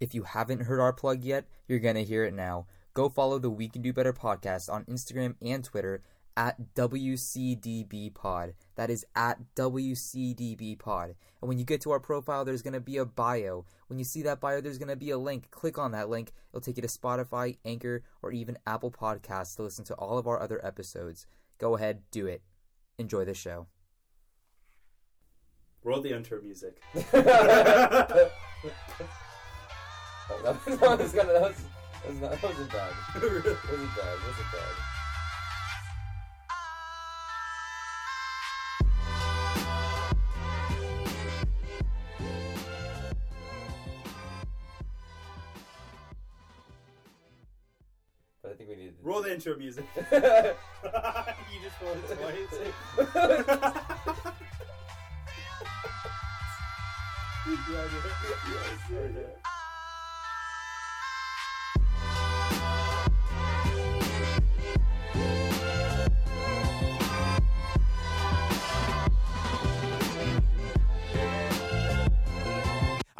If you haven't heard our plug yet, you're going to hear it now. Go follow the We Can Do Better podcast on Instagram and Twitter at WCDB Pod. That is at WCDB Pod. And when you get to our profile, there's going to be a bio. When you see that bio, there's going to be a link. Click on that link. It'll take you to Spotify, Anchor, or even Apple Podcasts to listen to all of our other episodes. Go ahead, do it. Enjoy the show. Roll the intro music. that was gonna. That was. That, was not, that wasn't bad. That wasn't bad. That wasn't bad. But I think we need to Roll the intro music. you just rolled it twice.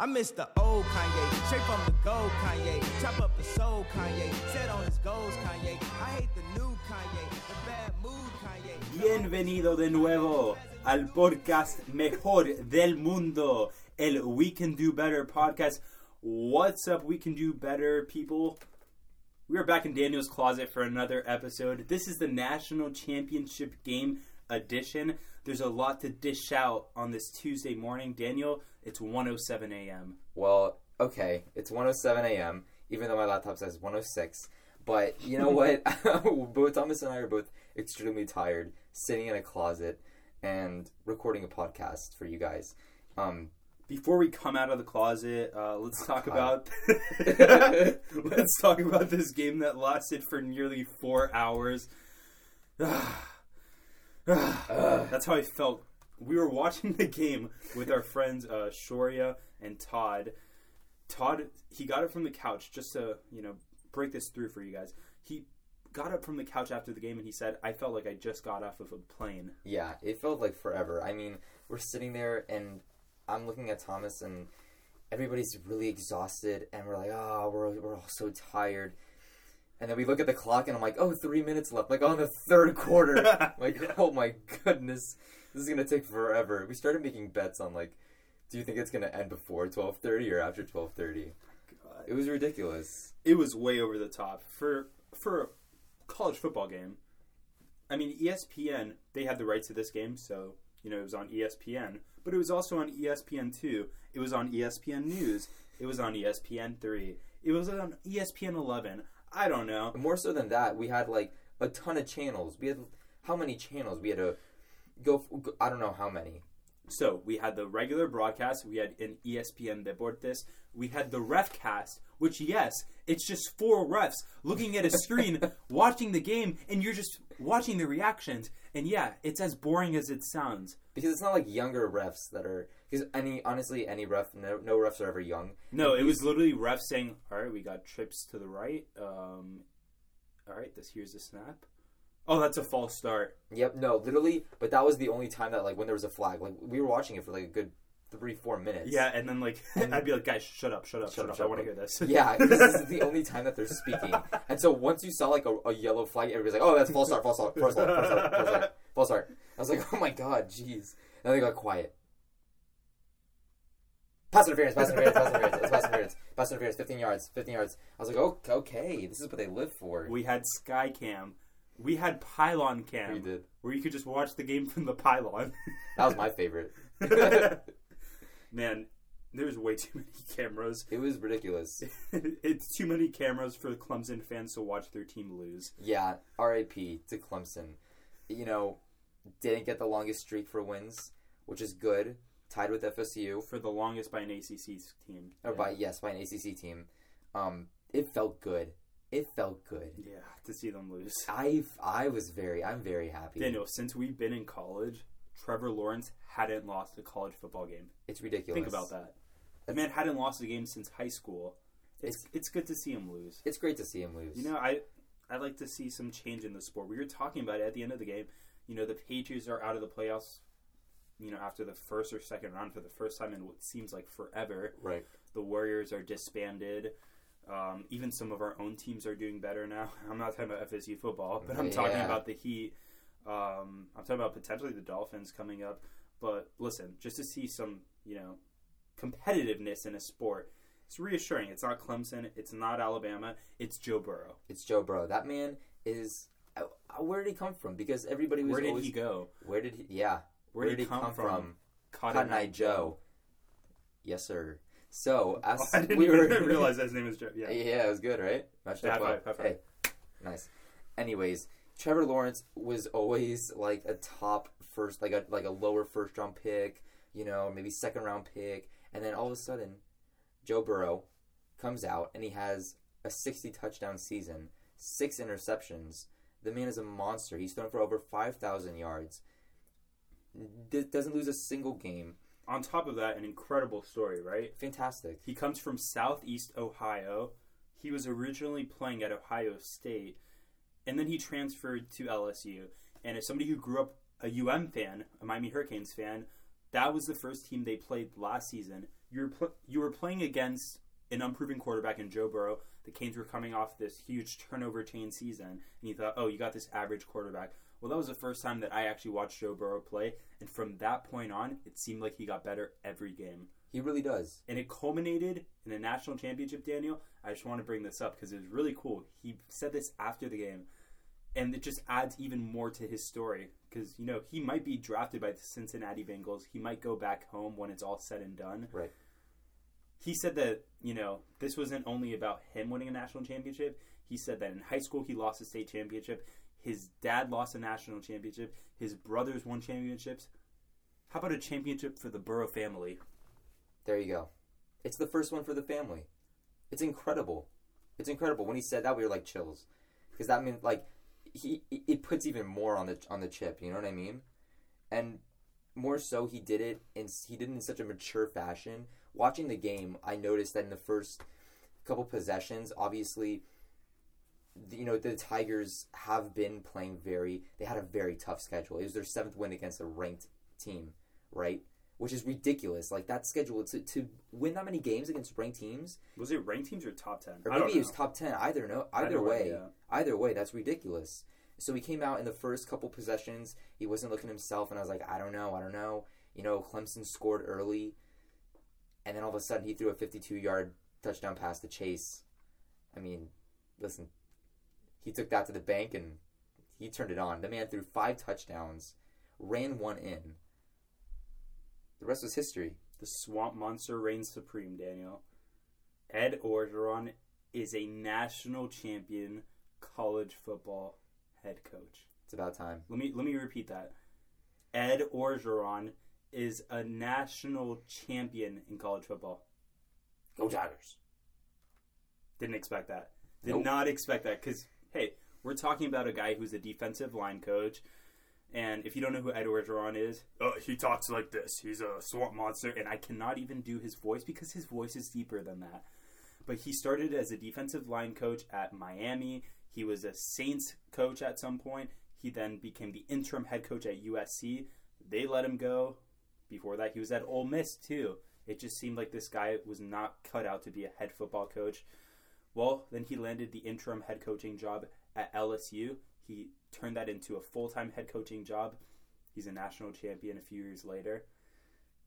I miss the old Kanye, straight from the gold Kanye. Chop up the soul Kanye, set on his goals Kanye. I hate the new Kanye, the bad mood Kanye. Bienvenido de nuevo al podcast mejor del mundo, el We Can Do Better podcast. What's up, We Can Do Better people? We are back in Daniel's closet for another episode. This is the national championship game edition. There's a lot to dish out on this Tuesday morning. Daniel, it's 107 a.m. Well, okay, it's 107 a.m. Even though my laptop says 106, but you know what? both Thomas and I are both extremely tired, sitting in a closet and recording a podcast for you guys. Um, Before we come out of the closet, uh, let's talk about let's talk about this game that lasted for nearly four hours. That's how I felt. We were watching the game with our friends uh, Shoria and Todd. Todd, he got up from the couch just to you know break this through for you guys. He got up from the couch after the game and he said, "I felt like I just got off of a plane." yeah, it felt like forever. I mean, we're sitting there and I'm looking at Thomas and everybody's really exhausted and we're like, oh, we're, we're all so tired. And then we look at the clock and I'm like, oh, three minutes left. Like on the third quarter. like, oh my goodness, this is gonna take forever. We started making bets on like, do you think it's gonna end before 12:30 or after 12:30? It was ridiculous. it was way over the top for for a college football game. I mean, ESPN they had the rights to this game, so you know it was on ESPN, but it was also on E ESPN two. It was on ESPN News. It was on E ESPN three. It was on ESPN eleven. I don't know. More so than that, we had like a ton of channels. We had how many channels? We had to go. I don't know how many. So we had the regular broadcast. We had an ESPN Deportes. We had the ref cast, which yes, it's just four refs looking at a screen, watching the game, and you're just watching the reactions. And yeah, it's as boring as it sounds. Because it's not like younger refs that are. Because any honestly, any ref, no, no refs are ever young. No, it was literally refs saying, "All right, we got trips to the right. Um, all right, this here's the snap. Oh, that's a false start. Yep, no, literally. But that was the only time that like when there was a flag. Like we were watching it for like a good three, four minutes. Yeah, and then like I'd be like, guys, shut up, shut up, shut, Shut up. up, I want to hear this. yeah, this is the only time that they're speaking. And so once you saw like a, a yellow flag, everybody's like, "Oh, that's false start, false start, false start, false start, false start, false start." I was like, "Oh my god, jeez!" And then they got quiet. Pass interference, pass interference, pass interference, it's pass interference, pass interference, 15 yards, 15 yards. I was like, "Oh, okay, this is what they live for." We had Skycam. We had Pylon Cam. We did. Where you could just watch the game from the pylon. That was my favorite. Man, there's way too many cameras. it was ridiculous. it's too many cameras for the Clemson fans to watch their team lose. Yeah, R.I.P. to Clemson. You know, didn't get the longest streak for wins, which is good. Tied with FSU. For the longest by an ACC team. or by yes by an ACC team. Um, it felt good. It felt good. Yeah, to see them lose. I I was very I'm very happy. Daniel, since we've been in college, Trevor Lawrence hadn't lost a college football game. It's ridiculous. Think about that. The man hadn't lost a game since high school. It's it's good to see him lose. It's great to see him lose. You know, I I like to see some change in the sport. We were talking about it at the end of the game. You know, the Patriots are out of the playoffs. You know, after the first or second round for the first time in what seems like forever. right? The Warriors are disbanded. Um, even some of our own teams are doing better now. I'm not talking about FSU football, but I'm talking Yeah. about the Heat. Um, I'm talking about potentially the Dolphins coming up. But listen, just to see some, you know, competitiveness in a sport, it's reassuring. It's not Clemson. It's not Alabama. It's Joe Burrow. It's Joe Burrow. That man is. uh, uh, Where did he come from? Because everybody was Where did always. he go? Where did he? Yeah. Where, did he come, from? Cotton Eye Joe. Yes, sir. So as Oh, I didn't we were realize his name is Joe. Yeah. Yeah, it was good, right? Matched up well. five, high Hey, nice. Anyways, Trevor Lawrence was always like a top first, like a like a lower first round pick, you know, maybe second round pick, and then all of a sudden, Joe Burrow comes out and he has a sixty touchdown season, six interceptions. The man is a monster. He's thrown for over five thousand yards. D- doesn't lose a single game. On top of that, an incredible story, right? Fantastic. He comes from Southeast Ohio. He was originally playing at Ohio State, and then he transferred to LSU. And as somebody who grew up a UM fan, a Miami Hurricanes fan, that was the first team they played last season. You were pl- you were playing against an unproven quarterback in Joe Burrow. The Canes were coming off this huge turnover chain season, and you thought, oh, you got this average quarterback. Well, that was the first time that I actually watched Joe Burrow play, and from that point on, it seemed like he got better every game He really does. and it culminated in a national championship. Daniel, I just want to bring this up because it was really cool. He said this after the game, and it just adds even more to his story because you know he might be drafted by the Cincinnati Bengals. He might go back home when it's all said and done. Right. He said that you know this wasn't only about him winning a national championship. He said that in high school he lost a state championship. His dad lost a national championship. His brothers won championships. How about a championship for the Burrow family? There you go. It's the first one for the family. It's incredible. It's incredible. When he said that, we were like chills, because that means like he it puts even more on the on the chip. You know what I mean? And more so, he did it in he did it in such a mature fashion. Watching the game, I noticed that in the first couple possessions, obviously, you know the Tigers have been playing very. They had a very tough schedule. It was their seventh win against a ranked team, right? Which is ridiculous. Like that schedule to to win that many games against ranked teams, Was it ranked teams or top ten? or I don't maybe it was top ten. Either no, either, Either way, way, yeah. either way, that's ridiculous. So he came out in the first couple possessions. He wasn't looking himself, and I was like, I don't know, I don't know. You know, Clemson scored early, and then all of a sudden he threw a 52-yard touchdown pass to Chase. I mean, listen, he took that to the bank and he turned it on. The man threw five touchdowns, ran one in. The rest was history. The swamp monster reigns supreme, Daniel. Ed Orgeron is a national champion college football head coach. It's about time. Let me let me repeat that. Ed Orgeron is a national champion in college football. Go Tigers! Didn't expect that. Did Nope. not expect that because hey, we're talking about a guy who's a defensive line coach, and if you don't know who Ed Orgeron is, uh, he talks like this. He's a swamp monster, and I cannot even do his voice because his voice is deeper than that. But he started as a defensive line coach at Miami. He was a Saints coach at some point. He then became the interim head coach at USC. They let him go. Before that, he was at Ole Miss too. It just seemed like this guy was not cut out to be a head football coach. Well, then he landed the interim head coaching job at LSU. He turned that into a full time head coaching job. He's a national champion a few years later.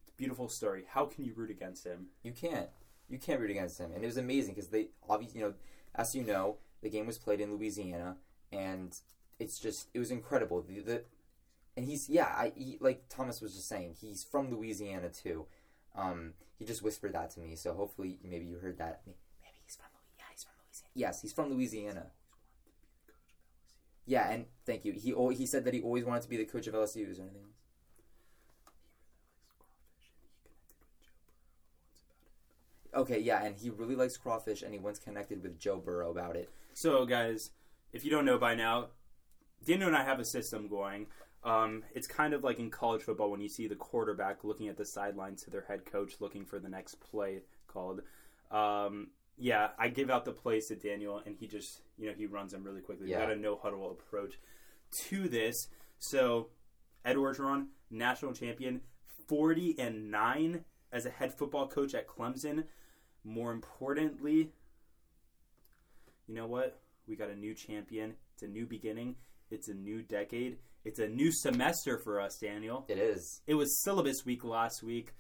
It's a beautiful story. How can you root against him? You can't. You can't root against him. And it was amazing because they obviously, you know, as you know, the game was played in Louisiana, and it's just it was incredible. The, the and he's yeah, I he, like Thomas was just saying, he's from Louisiana too. Um, he just whispered that to me, so hopefully maybe you heard that. Maybe he's from Louisiana. Yeah, he's from Louisiana. Yes, he's from Louisiana. Yeah, and thank you. He he said that he always wanted to be the coach of LSU. Is there anything else? Okay, yeah, and he really likes crawfish, and he once connected with Joe Burrow about it. So, guys, if you don't know by now, Daniel and I have a system going. Um, it's kind of like in college football when you see the quarterback looking at the sidelines to their head coach looking for the next play called. Um, yeah, I give out the plays to Daniel, and he just, you know, he runs them really quickly. Yeah. We got a no huddle approach to this. So, Ed Orgeron, national champion, 40 and 9 as a head football coach at Clemson. more importantly, you know what? We got a new champion. It's a new beginning. It's a new decade. It's a new semester for us, Daniel. It is. It was syllabus week last week.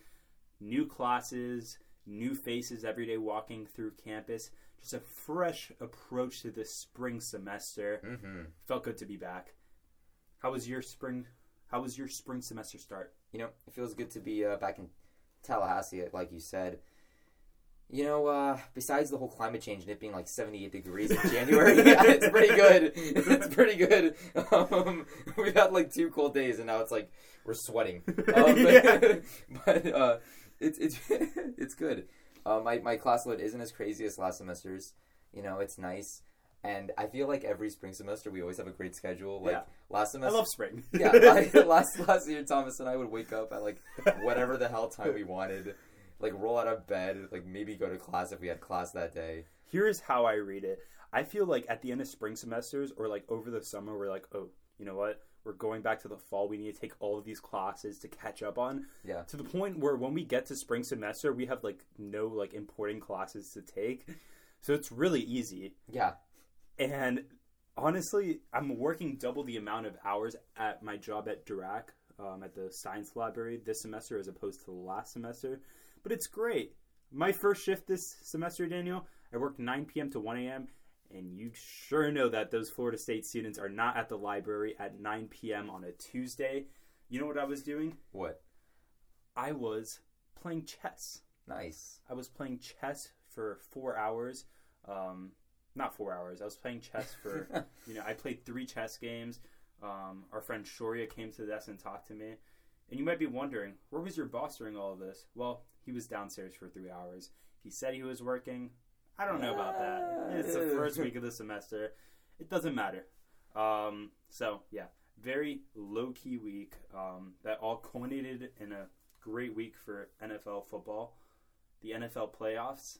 New classes, new faces every day walking through campus. Just a fresh approach to the spring semester. Mm-hmm. Felt good to be back. How was your spring? How was your spring semester start? You know, it feels good to be uh, back in Tallahassee, like you said. You know, uh, besides the whole climate change and it being like 78 degrees in January, yeah, it's pretty good. It's pretty good. Um, we've had like two cold days and now it's like we're sweating. Um, Yeah. but uh, it's it's it's good. Uh, my my class load isn't as crazy as last semester's. You know, it's nice, and I feel like every spring semester we always have a great schedule. Like Yeah. last semester, I love spring. yeah, last last year, Thomas and I would wake up at like whatever the hell time we wanted, like roll out of bed, like maybe go to class if we had class that day. Here's how I read it. I feel like at the end of spring semesters or like over the summer, we're like, oh, you know what? We're going back to the fall. We need to take all of these classes to catch up on. Yeah. To the point where when we get to spring semester, we have like no like important classes to take. So it's really easy. Yeah, And honestly, I'm working double the amount of hours at my job at Dirac, um, at the science library this semester as opposed to the last semester. But it's great. My first shift this semester, Daniel, I worked 9 p.m. to 1 a.m. And you sure know that those Florida State students are not at the library at 9 p.m. on a Tuesday. You know what I was doing? what? I was playing chess. Nice. I was playing chess for four hours. Um, not four hours. I was playing chess for, you know, I played three chess games. Um, our friend Shoria came to the desk and talked to me. And you might be wondering, where was your boss during all of this? Well, he was downstairs for three hours. He said he was working. I don't know about that. It's the first week of the semester. It doesn't matter. Um, so, yeah, very low key week um, that all culminated in a great week for NFL football the NFL playoffs,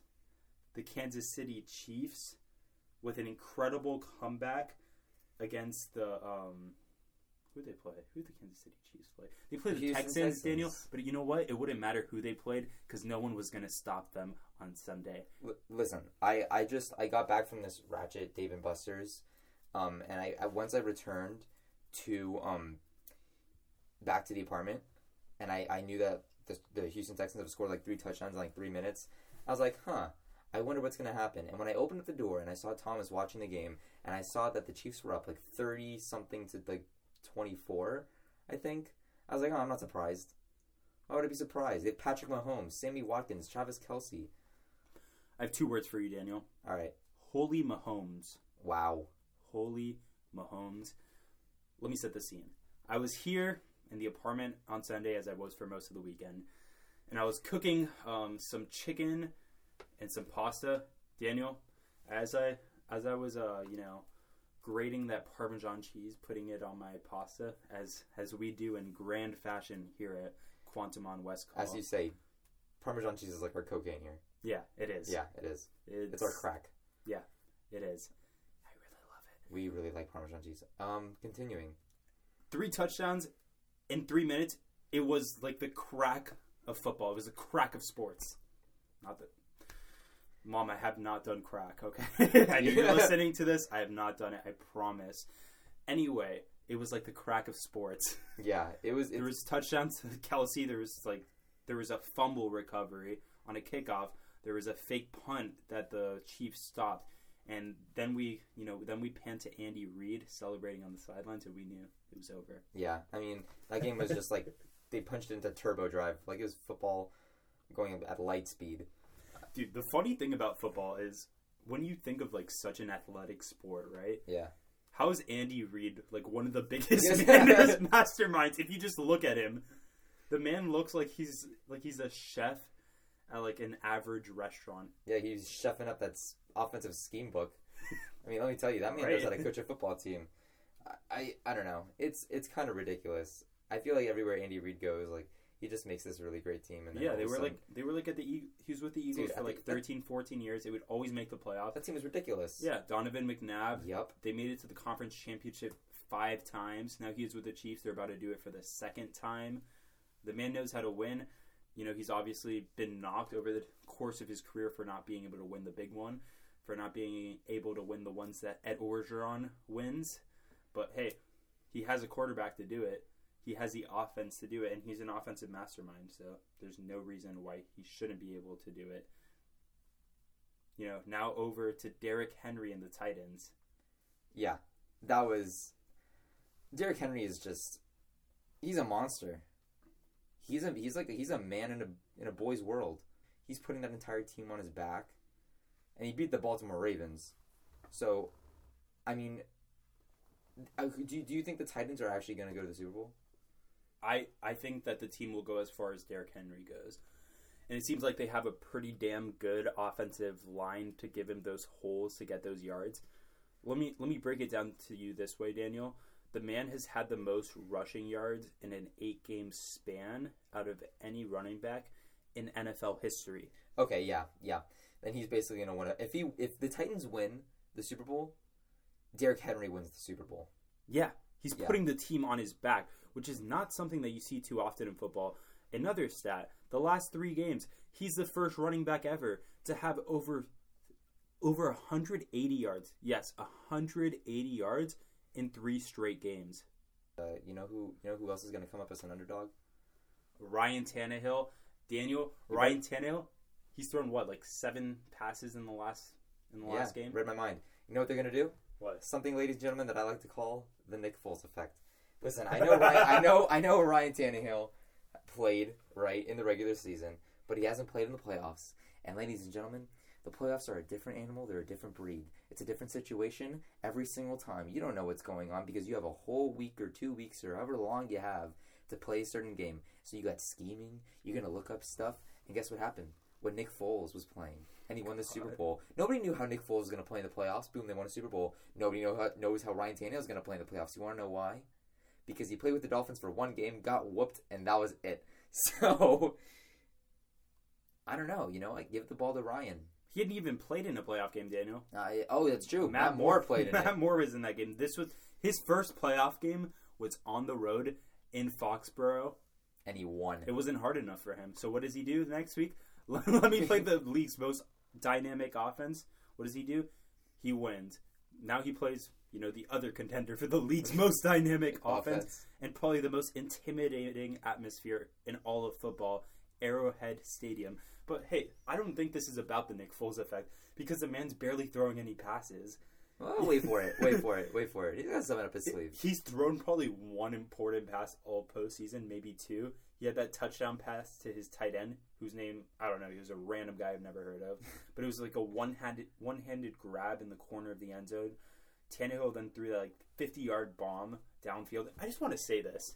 the Kansas City Chiefs with an incredible comeback against the um who they play? Who the Kansas City Chiefs play? They played The the, Texans, Texans. Daniel. But you know what? It wouldn't matter who they played because no one was going to stop them on Sunday. L- listen, I I just I got back from this ratchet Dave and Buster's, um, and I, I once I returned to um back to the apartment, and I I knew that the, the Houston Texans have scored like three touchdowns in like three minutes. I was like, huh. I wonder what's gonna happen. And when I opened up the door and I saw Thomas watching the game, and I saw that the Chiefs were up like thirty something to like twenty four, I think. I was like, oh, I'm not surprised. Why would I be surprised? They have Patrick Mahomes, Sammy Watkins, Travis Kelce. I have two words for you, Daniel. All right. Holy Mahomes. Wow. Holy Mahomes. Let me set the scene. I was here in the apartment on Sunday, as I was for most of the weekend, and I was cooking um, some chicken and some pasta. Daniel, as I as I was, uh, you know, grating that Parmesan cheese, putting it on my pasta, as as we do in grand fashion here at Quantum on West Call. As you say, Parmesan cheese is like our cocaine here. Yeah, it is. Yeah, it is. it's, It's our crack. Yeah, it is. I really love it. We really like Parmesan cheese. Um, continuing. three touchdowns in three minutes. It was like the crack of football. It was the crack of sports. Not that, mom, I have not done crack. Okay, I know you're listening to this. I have not done it. I promise. Anyway, it was like the crack of sports. Yeah, it was. there It was touchdowns to Kelce. There was like there was a fumble recovery on a kickoff. There was a fake punt that the Chiefs stopped. And then we, you know, then we panned to Andy Reid celebrating on the sidelines, and we knew it was over. yeah, I mean, that game was just like they punched into turbo drive, like it was football going at light speed. Dude, the funny thing about football is when you think of like such an athletic sport, right? Yeah, How is Andy Reid like one of the biggest masterminds? If you just look at him, the man looks like he's like he's a chef at like an average restaurant. yeah, he's chefing up that s- offensive scheme book. I mean, let me tell you, that man knows how to coach a football team. I, I, I don't know. It's it's kind of ridiculous. I feel like everywhere Andy Reid goes, like he just makes this really great team. And then Yeah, they were like they were like at the e- he was with the Eagles Dude, for like think that- 13, 14 years. They would always make the playoffs. that team is ridiculous. Yeah, Donovan McNabb. Yep. They made it to the conference championship five times. Now he's with the Chiefs. They're about to do it for the second time. The man knows how to win. You know, he's obviously been knocked over the course of his career for not being able to win the big one, for not being able to win the ones that Ed Orgeron wins. But hey, he has a quarterback to do it. He has the offense to do it, and he's an offensive mastermind. So there's no reason why he shouldn't be able to do it. You know, now over to Derrick Henry and the Titans. Yeah, that was. Derrick Henry is just. He's a monster. He's a he's like he's a man in a in a boy's world. He's putting that entire team on his back, and he beat the Baltimore Ravens. So, I mean, uh, do do you think the Titans are actually going to go to the Super Bowl? I I think that the team will go as far as Derrick Henry goes. And it seems like they have a pretty damn good offensive line to give him those holes to get those yards. Let me let me break it down to you this way, Daniel. The man has had the most rushing yards in an 8-game span out of any running back in NFL history. Okay, yeah, yeah. Then he's basically going to win. it. If he if the Titans win the Super Bowl, Derrick Henry wins the Super Bowl. Yeah, he's Yeah. putting the team on his back, which is not something that you see too often in football. Another stat: the last three games, he's the first running back ever to have over over 180 yards. Yes, 180 yards in three straight games. Uh, you know who you know who else is going to come up as an underdog? Ryan Tannehill, Daniel Ryan Tannehill, he's thrown what like seven passes in the last in the last game. Read my mind. You know what they're going to do? What? Something, ladies and gentlemen, that I like to call the Nick Foles effect. Listen, I know, Ryan, I know, I know. Ryan Tannehill played right in the regular season, but he hasn't played in the playoffs. And ladies and gentlemen, the playoffs are a different animal. They're a different breed. It's a different situation every single time. You don't know what's going on because you have a whole week or two weeks or however long you have to play a certain game. So you got scheming. You're gonna look up stuff, and guess what happened when Nick Foles was playing and he won the Super Bowl? Nobody knew how Nick Foles was gonna play in the playoffs. Boom, they won a Super Bowl. Nobody know how, knows how Ryan Tannehill is gonna play in the playoffs. You want to know why? Because he played with the Dolphins for one game, got whooped, and that was it. So I don't know. You know, I give the ball to Ryan. He hadn't even played in a playoff game, Daniel. Uh, I, oh, that's true. Matt, Moore played in Matt it. Moore was in that game. This was his first playoff game. Was on the road in Foxborough. and he won. It wasn't hard enough for him. So what does he do next week? Let me play the league's most dynamic offense. What does he do? He wins. Now he plays, you know, the other contender for the league's most dynamic offense, Offense. and probably the most intimidating atmosphere in all of football, Arrowhead Stadium. But hey, I don't think this is about the Nick Foles effect because the man's barely throwing any passes. Oh, wait for it. Wait for it. Wait for it. He's got something up his sleeve. He's thrown probably one important pass all postseason, maybe two. He had that touchdown pass to his tight end, whose name I don't know. He was a random guy I've never heard of, but it was like a one-handed one-handed grab in the corner of the end zone. Tannehill then threw that like 50-yard bomb downfield. I just want to say this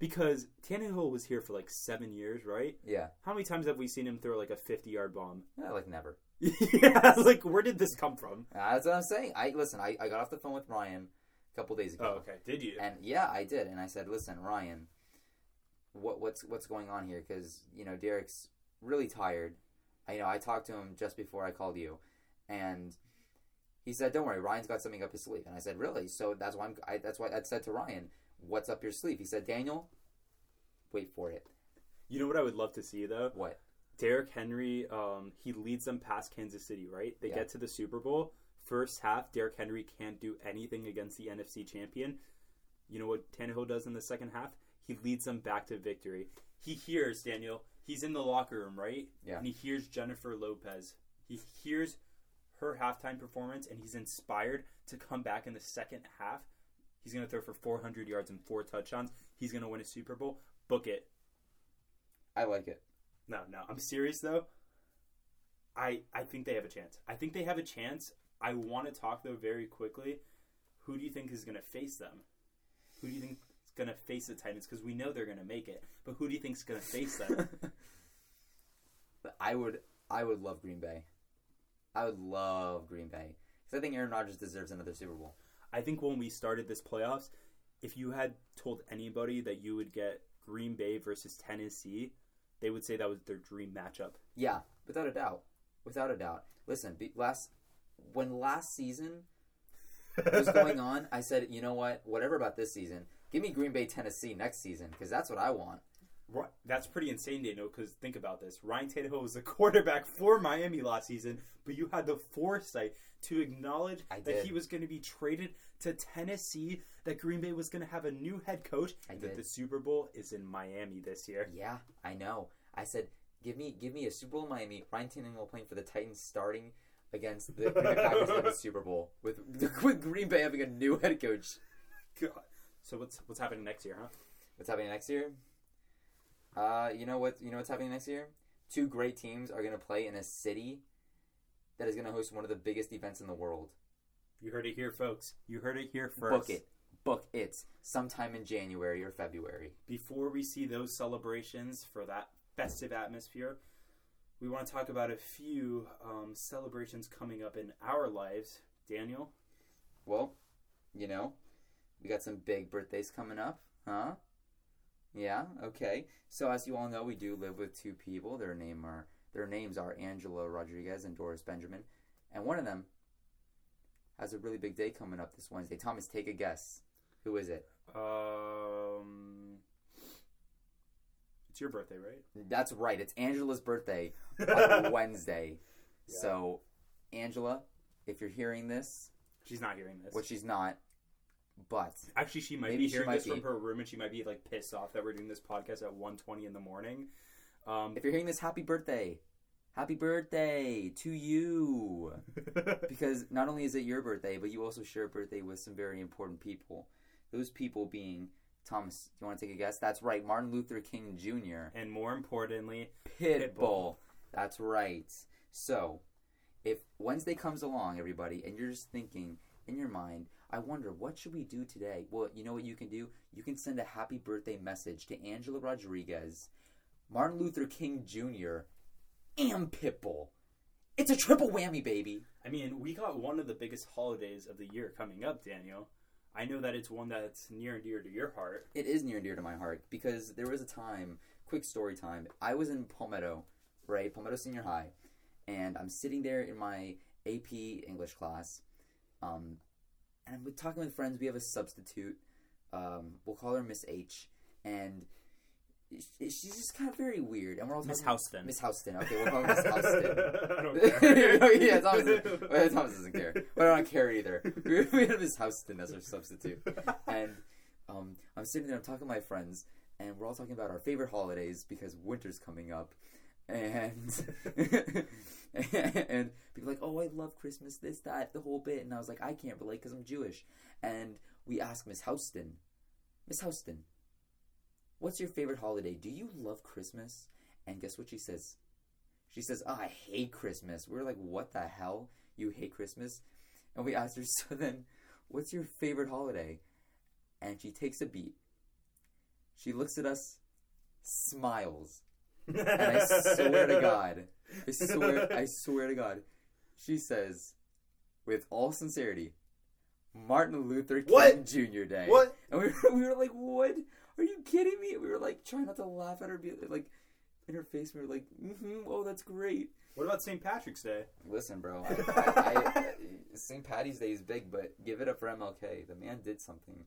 because Tannehill was here for like seven years, right? Yeah. How many times have we seen him throw like a 50-yard bomb? Yeah, like never. yeah, like where did this come from? Uh, That's what I'm saying. I listen. I, I got off the phone with Ryan a couple days ago. Oh, okay. Did you? And yeah, I did. And I said, "Listen, Ryan, what what's what's going on here? Because you know Derrick's really tired. I you know I talked to him just before I called you, and he said, "Don't worry, Ryan's got something up his sleeve." And I said, "Really?" So that's why I'm. I, that's why I said to Ryan, "What's up your sleeve?" He said, "Daniel, wait for it." you know what I would love to see though? What? Derrick Henry, um, he leads them past Kansas City, right? They Yeah. get to the Super Bowl. First half, Derrick Henry can't do anything against the NFC champion. You know what Tannehill does in the second half? He leads them back to victory. He hears, Daniel, he's in the locker room, right? Yeah. And he hears Jennifer Lopez. He hears her halftime performance and he's inspired to come back in the second half. He's going to throw for 400 yards and four touchdowns. He's going to win a Super Bowl. Book it. I like it. No, no, I'm serious though. I I think they have a chance. I think they have a chance. I want to talk though very quickly. Who do you think is going to face them? Who do you think is going to face the Titans? Because we know they're going to make it, but who do you think is going to face them? But I would. I would love Green Bay. I would love Green Bay because I think Aaron Rodgers deserves another Super Bowl. I think when we started this playoffs, if you had told anybody that you would get Green Bay versus Tennessee, they would say that was their dream matchup. Yeah, without a doubt. Without a doubt. Listen, be, last when last season was going on, I said, you know what? Whatever about this season, give me Green Bay, Tennessee next season because that's what I want. That's pretty insane, Daniel. Because think about this: Ryan Tannehill was the quarterback for Miami last season, but you had the foresight to acknowledge I that did. he was going to be traded to Tennessee, that Green Bay was going to have a new head coach, I and that the Super Bowl is in Miami this year. Yeah, I know. I said, give me give me a Super Bowl in Miami. Ryan Tannehill playing for the Titans, starting against the Bay Packers in the Super Bowl with with Green Bay having a new head coach. God. So what's what's happening next year, huh? What's happening next year? Uh, you know what? You know what's happening next year? Two great teams are going to play in a city that is going to host one of the biggest events in the world. You heard it here, folks. You heard it here first. Book it. Book it. Sometime in January or February. Before we see those celebrations for that festive atmosphere, we want to talk about a few um, celebrations coming up in our lives. Daniel, Well, you know, we got some big birthdays coming up, huh? Yeah, okay. So as you all know, we do live with two people. Their name are their names are Angela Rodriguez and Doris Benjamin, and one of them has a really big day coming up this Wednesday. Thomas, take a guess. Who is it? um, it's your birthday, right? That's right. It's Angela's birthday on Wednesday. Yeah. So, Angela, if you're hearing this, She's not hearing this. Well, she's not, but Actually, she might be she hearing might this be. from her room, and she might be like pissed off that we're doing this podcast at 1.20 in the morning. Um, if you're hearing this, happy birthday. Happy birthday to you. because not only is it your birthday, but you also share a birthday with some very important people. Those people being Thomas. Do you want to take a guess? That's right, Martin Luther King Jr. and more importantly, Pitbull. Pitbull. That's right. So, if Wednesday comes along, everybody, and you're just thinking in your mind, I wonder what should we do today? Well, you know what you can do? You can send a happy birthday message to Angela Rodriguez, Martin Luther King Jr., and Pitbull. It's a triple whammy, baby. I mean, we got one of the biggest holidays of the year coming up, Daniel. I know that it's one that's near and dear to your heart. It is near and dear to my heart because there was a time, quick story time. I was in Palmetto, right? Palmetto Senior High, and I'm sitting there in my AP English class, um, and I'm talking with friends. We have a substitute. Um, we'll call her Miss H, and she's just kind of very weird. And we're all Miss Houston. Miss Houston. Okay, we'll call her Miss Houston. I don't care. yeah, Thomas, doesn't- well, Thomas doesn't care. But I don't care either. We have Miss Houston as our substitute. And um, I'm sitting there, I'm talking to my friends, and we're all talking about our favorite holidays because winter's coming up. And and people like, oh, I love Christmas, this, that, the whole bit. And I was like, I can't relate because I'm Jewish. And we asked Miss Houston, Miss Houston, what's your favorite holiday? Do you love Christmas? And guess what she says? She says, oh, I hate Christmas. We are like, what the hell? You hate Christmas? And we asked her, so then, what's your favorite holiday? And she takes a beat. She looks at us, smiles, and I swear to God, I swear, I swear to God, she says, with all sincerity, Martin Luther King What? Jr. Day. What? And we were, we were like, what? Are you kidding me? We were like trying not to laugh at her, be like in her face. We were like, mm-hmm, oh, that's great. What about St. Patrick's Day? Listen, bro, I, I, St. Patty's Day is big, but give it up for MLK. The man did something.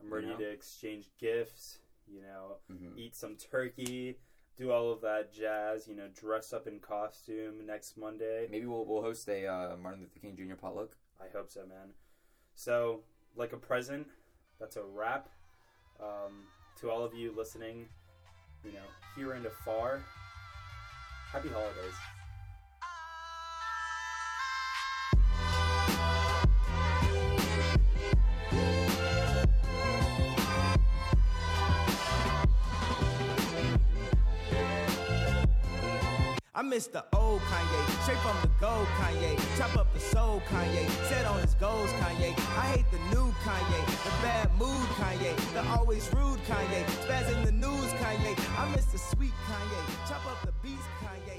I'm ready You know? to exchange gifts, you know, Mhm. eat some turkey, do all of that jazz, you know, dress up in costume next Monday. Maybe we'll we'll host a uh, Martin Luther King Jr. potluck. I hope so, man. So, like a present, that's a wrap. Um, to all of you listening, you know, here and afar, happy holidays. I miss the old Kanye, straight from the gold Kanye. Chop up the soul Kanye, set on his goals Kanye. I hate the new Kanye, the bad mood Kanye, the always rude Kanye. spazzing the news Kanye, I miss the sweet Kanye. Chop up the beats Kanye.